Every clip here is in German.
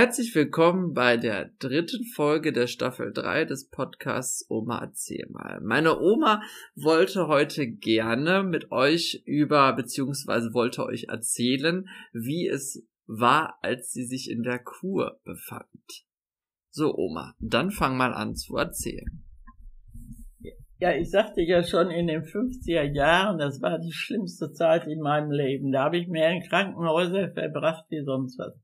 Herzlich willkommen bei der dritten Folge der Staffel 3 des Podcasts Oma erzähl mal. Meine Oma wollte heute gerne mit euch über, beziehungsweise wollte euch erzählen, wie es war, als sie sich in der Kur befand. So, Oma, dann fang mal an zu erzählen. Ja, ich sagte ja schon in den 50er Jahren, das war die schlimmste Zeit in meinem Leben. Da habe ich mehr in Krankenhäuser verbracht wie sonst was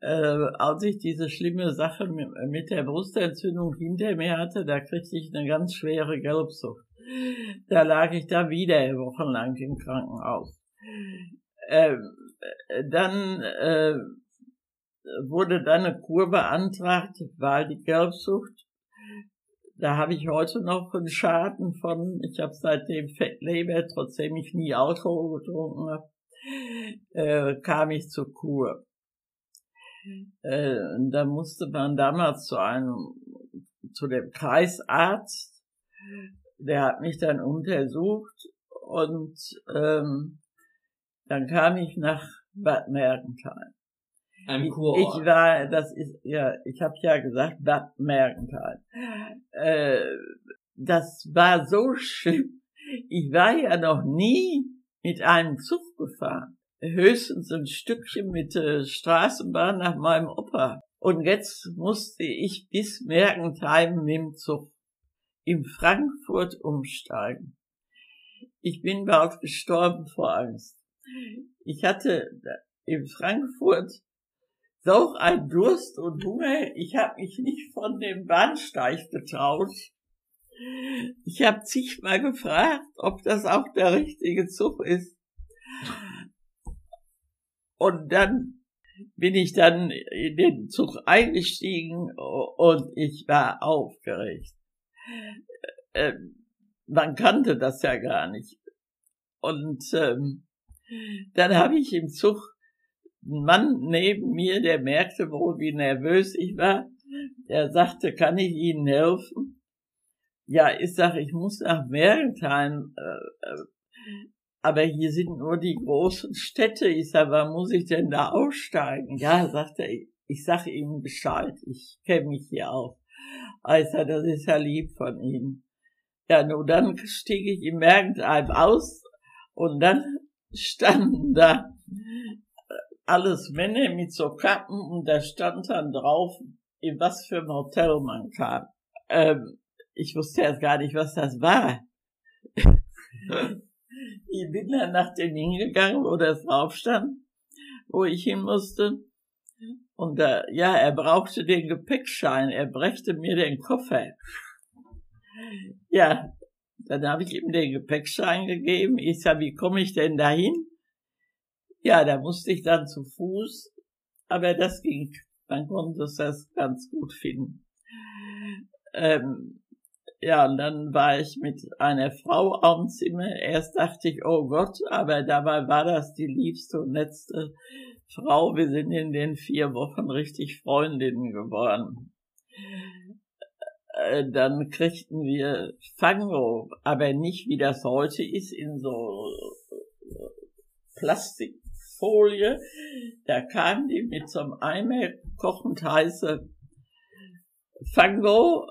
äh, als ich diese schlimme Sache mit, der Brustentzündung hinter mir hatte, da kriegte ich eine ganz schwere Gelbsucht. Da lag ich da wieder wochenlang im Krankenhaus. Ähm, dann äh, wurde dann eine Kur beantragt, weil die Gelbsucht, da habe ich heute noch einen Schaden von, ich habe seitdem Fettleber, trotzdem ich nie Alkohol getrunken habe, äh, kam ich zur Kur. Äh, da musste man damals zu einem, zu dem Kreisarzt, der hat mich dann untersucht und ähm, dann kam ich nach Bad Mergentheim. Ein Kurort. Ich, ich war, das ist, ja, ich habe ja gesagt Bad Mergentheim. Äh, das war so schlimm. Ich war ja noch nie mit einem Zug gefahren höchstens ein Stückchen mit äh, Straßenbahn nach meinem Opa. Und jetzt musste ich bis Mergentheim mit dem Zug in Frankfurt umsteigen. Ich bin bald gestorben vor Angst. Ich hatte in Frankfurt so ein Durst und Hunger, ich habe mich nicht von dem Bahnsteig getraut. Ich habe zigmal gefragt, ob das auch der richtige Zug ist. Und dann bin ich dann in den Zug eingestiegen und ich war aufgeregt. Ähm, man kannte das ja gar nicht. Und ähm, dann habe ich im Zug einen Mann neben mir, der merkte wohl, wie nervös ich war. Der sagte, kann ich Ihnen helfen? Ja, ich sage, ich muss nach Mergentheim. Äh, äh aber hier sind nur die großen Städte. Ich sage, wann muss ich denn da aussteigen? Ja, sagt er, ich sage Ihnen Bescheid, ich kenne mich hier auch. Also, das ist ja lieb von Ihnen. Ja, nur dann stieg ich im Mergentheim aus und dann standen da alles Männer mit so Kappen und da stand dann drauf, in was für ein Hotel man kam. Ähm, ich wusste erst gar nicht, was das war. Ich bin dann nach dem hingegangen, wo das drauf stand, wo ich hin musste. Und da, ja, er brauchte den Gepäckschein, er brächte mir den Koffer. Ja, dann habe ich ihm den Gepäckschein gegeben. Ich sag, wie komme ich denn dahin? Ja, da musste ich dann zu Fuß, aber das ging. Man konnte das ganz gut finden. Ähm, ja, und dann war ich mit einer Frau am Zimmer. Erst dachte ich, oh Gott, aber dabei war das die liebste und letzte Frau. Wir sind in den vier Wochen richtig Freundinnen geworden. Äh, dann kriegten wir Fango, aber nicht wie das heute ist, in so Plastikfolie. Da kam die mit so einem Eimer kochend heiße Fango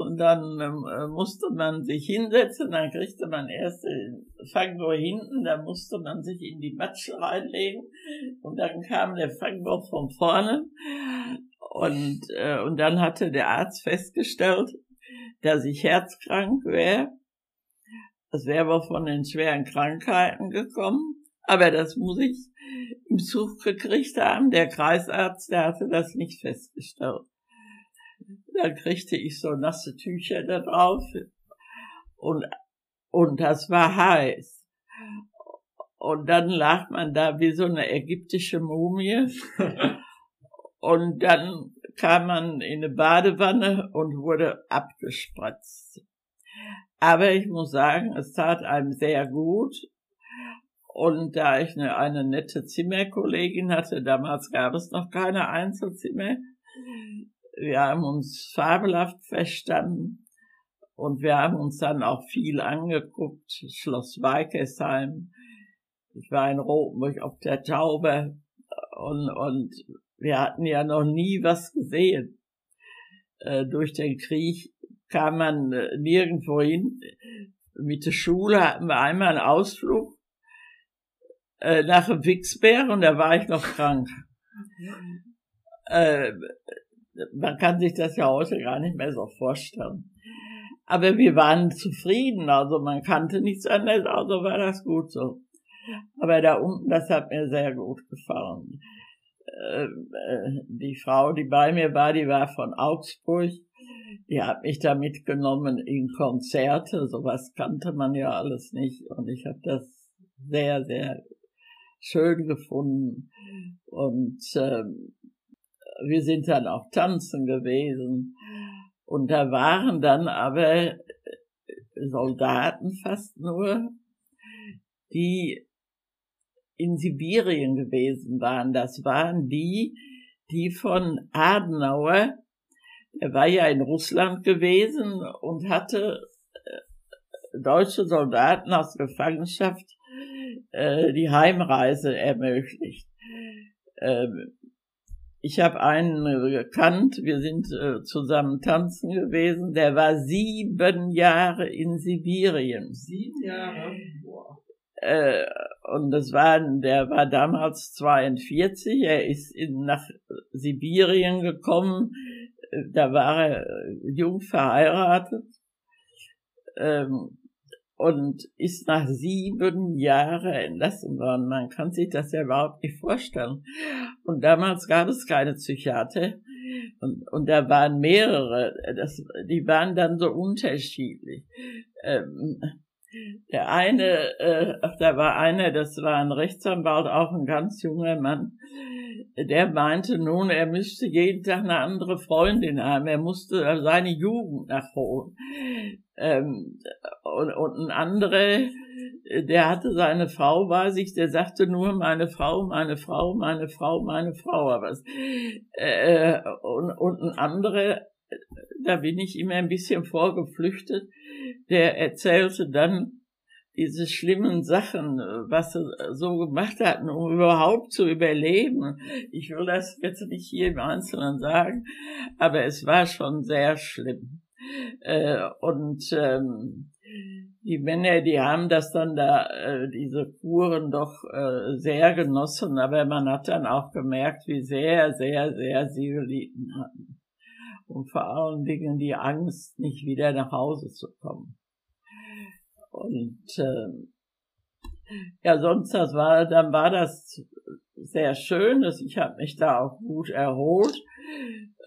und dann ähm, äh, musste man sich hinsetzen, dann kriegte man erst den Fangbau hinten, da musste man sich in die Matsche reinlegen und dann kam der Fangbau von vorne und, äh, und dann hatte der Arzt festgestellt, dass ich herzkrank wäre. Das wäre aber von den schweren Krankheiten gekommen, aber das muss ich im Zug gekriegt haben. Der Kreisarzt, der hatte das nicht festgestellt. Dann kriegte ich so nasse Tücher da drauf und, und das war heiß. Und dann lag man da wie so eine ägyptische Mumie. und dann kam man in eine Badewanne und wurde abgespritzt. Aber ich muss sagen, es tat einem sehr gut. Und da ich eine, eine nette Zimmerkollegin hatte, damals gab es noch keine Einzelzimmer, wir haben uns fabelhaft verstanden und wir haben uns dann auch viel angeguckt. Schloss Weikesheim. Ich war in Rotenburg auf der Taube und, und wir hatten ja noch nie was gesehen. Äh, durch den Krieg kam man äh, nirgendwo hin. Mit der Schule hatten wir einmal einen Ausflug äh, nach Wixberg und da war ich noch krank. Man kann sich das ja heute gar nicht mehr so vorstellen. Aber wir waren zufrieden, also man kannte nichts anderes, also war das gut so. Aber da unten, das hat mir sehr gut gefallen. Äh, äh, die Frau, die bei mir war, die war von Augsburg. Die hat mich da mitgenommen in Konzerte. Sowas kannte man ja alles nicht. Und ich habe das sehr, sehr schön gefunden. Und äh, wir sind dann auch tanzen gewesen. Und da waren dann aber Soldaten fast nur, die in Sibirien gewesen waren. Das waren die, die von Adenauer, er war ja in Russland gewesen und hatte äh, deutsche Soldaten aus Gefangenschaft äh, die Heimreise ermöglicht. Ähm, ich habe einen gekannt, wir sind äh, zusammen tanzen gewesen, der war sieben Jahre in Sibirien. Sieben Jahre? Äh, und das war, der war damals 42, er ist in, nach Sibirien gekommen, da war er jung verheiratet ähm, und ist nach sieben Jahren entlassen worden. Man kann sich das ja überhaupt nicht vorstellen. Und damals gab es keine Psychiater und, und da waren mehrere, das, die waren dann so unterschiedlich. Ähm, der eine, äh, da war einer, das war ein Rechtsanwalt, auch ein ganz junger Mann, der meinte nun, er müsste jeden Tag eine andere Freundin haben, er musste seine Jugend nachholen. Ähm, und, und ein anderer, der hatte seine Frau bei sich, der sagte nur meine Frau, meine Frau, meine Frau, meine Frau. Aber es, äh, und, und ein anderer, da bin ich immer ein bisschen vorgeflüchtet, der erzählte dann diese schlimmen Sachen, was sie so gemacht hatten, um überhaupt zu überleben. Ich will das jetzt nicht hier im Einzelnen sagen, aber es war schon sehr schlimm. Äh, und ähm, die Männer, die haben das dann da, äh, diese Kuren doch äh, sehr genossen, aber man hat dann auch gemerkt, wie sehr, sehr, sehr sie gelitten hatten und vor allen Dingen die Angst, nicht wieder nach Hause zu kommen. Und äh, ja, sonst das war, dann war das sehr schön, dass ich habe mich da auch gut erholt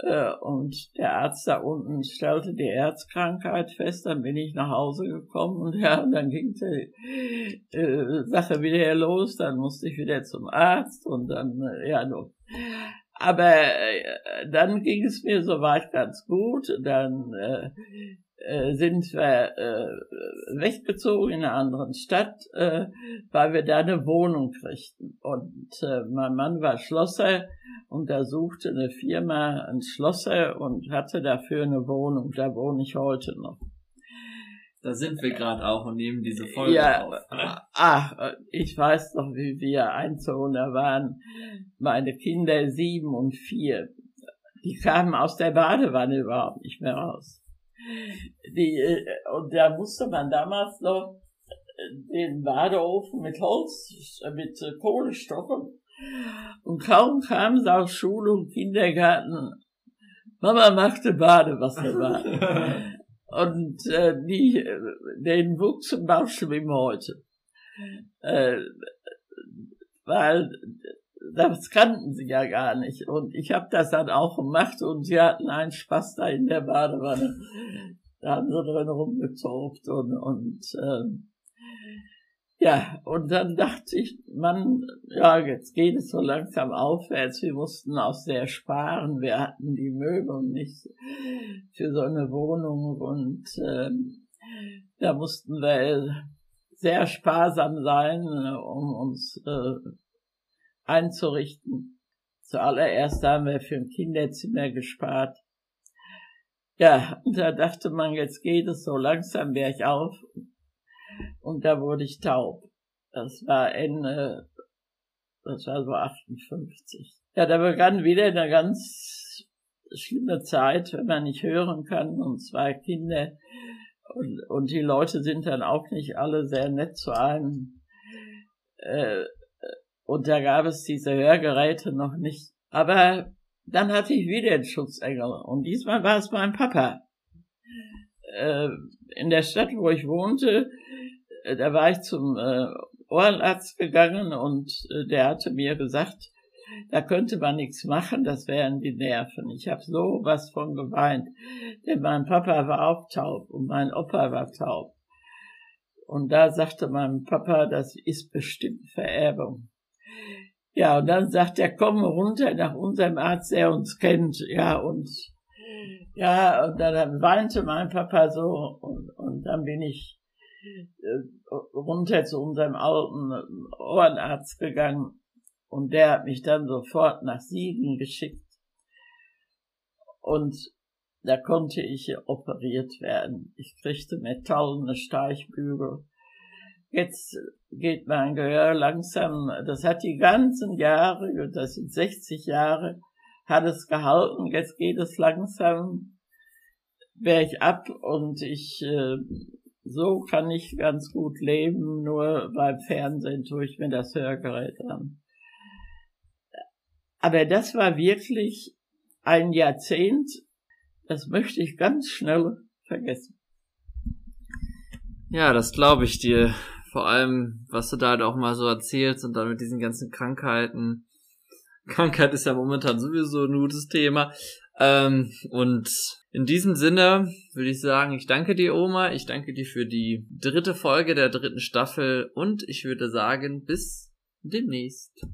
äh, und der Arzt da unten stellte die Herzkrankheit fest, dann bin ich nach Hause gekommen und ja, dann ging die äh, Sache wieder los, dann musste ich wieder zum Arzt und dann, äh, ja, nur aber äh, dann ging es mir soweit ganz gut. Dann äh, sind wir äh, weggezogen in einer anderen Stadt, äh, weil wir da eine Wohnung kriegten. Und äh, mein Mann war Schlosser und da suchte eine Firma einen Schlosser und hatte dafür eine Wohnung. Da wohne ich heute noch. Da sind wir gerade auch und nehmen diese Folge ja, auf. Ach, ich weiß noch, wie wir Einzelner waren. Meine Kinder sieben und vier. Die kamen aus der Badewanne überhaupt nicht mehr raus. Die, äh, und da musste man damals noch den Badeofen mit Holz, äh, mit äh, Kohlenstoffen. Und kaum kamen sie aus Schule und Kindergarten, Mama machte Badewasser warm. Und äh, die, den wuchs zum Bauchschwimmen heute. Äh, weil das kannten sie ja gar nicht. Und ich habe das dann auch gemacht und sie hatten einen Spaß da in der Badewanne. Da haben sie drin rumgezogen und, und äh, ja, und dann dachte ich, man, ja, jetzt geht es so langsam aufwärts. Wir mussten auch sehr sparen. Wir hatten die Möbel nicht für so eine Wohnung und äh, da mussten wir sehr sparsam sein, um uns äh, einzurichten. Zuallererst haben wir für ein Kinderzimmer gespart. Ja, und da dachte man, jetzt geht es so langsam bergauf. Und da wurde ich taub. Das war Ende, das war so 58. Ja, da begann wieder eine ganz schlimme Zeit, wenn man nicht hören kann und zwei Kinder und, und die Leute sind dann auch nicht alle sehr nett zu einem. Äh, und da gab es diese Hörgeräte noch nicht. Aber dann hatte ich wieder einen Schutzengel und diesmal war es mein Papa. Äh, in der Stadt, wo ich wohnte, äh, da war ich zum äh, Ohrenarzt gegangen und äh, der hatte mir gesagt, da könnte man nichts machen, das wären die Nerven. Ich habe so was von geweint, denn mein Papa war auch taub und mein Opa war taub. Und da sagte mein Papa, das ist bestimmt Vererbung. Ja, und dann sagt er, komm runter nach unserem Arzt, der uns kennt. Ja, und ja, und dann weinte mein Papa so und, und dann bin ich äh, runter zu unserem alten Ohrenarzt gegangen und der hat mich dann sofort nach Siegen geschickt. Und da konnte ich operiert werden. Ich kriegte metallene Steichbügel. Jetzt geht mein Gehör langsam, das hat die ganzen Jahre, das sind 60 Jahre, hat es gehalten, jetzt geht es langsam bergab und ich, äh, so kann ich ganz gut leben, nur beim Fernsehen tue ich mir das Hörgerät an. Aber das war wirklich ein Jahrzehnt, das möchte ich ganz schnell vergessen. Ja, das glaube ich dir. Vor allem, was du da halt auch mal so erzählst und dann mit diesen ganzen Krankheiten. Krankheit ist ja momentan sowieso ein gutes Thema. Ähm, und in diesem Sinne würde ich sagen, ich danke dir, Oma. Ich danke dir für die dritte Folge der dritten Staffel und ich würde sagen, bis demnächst.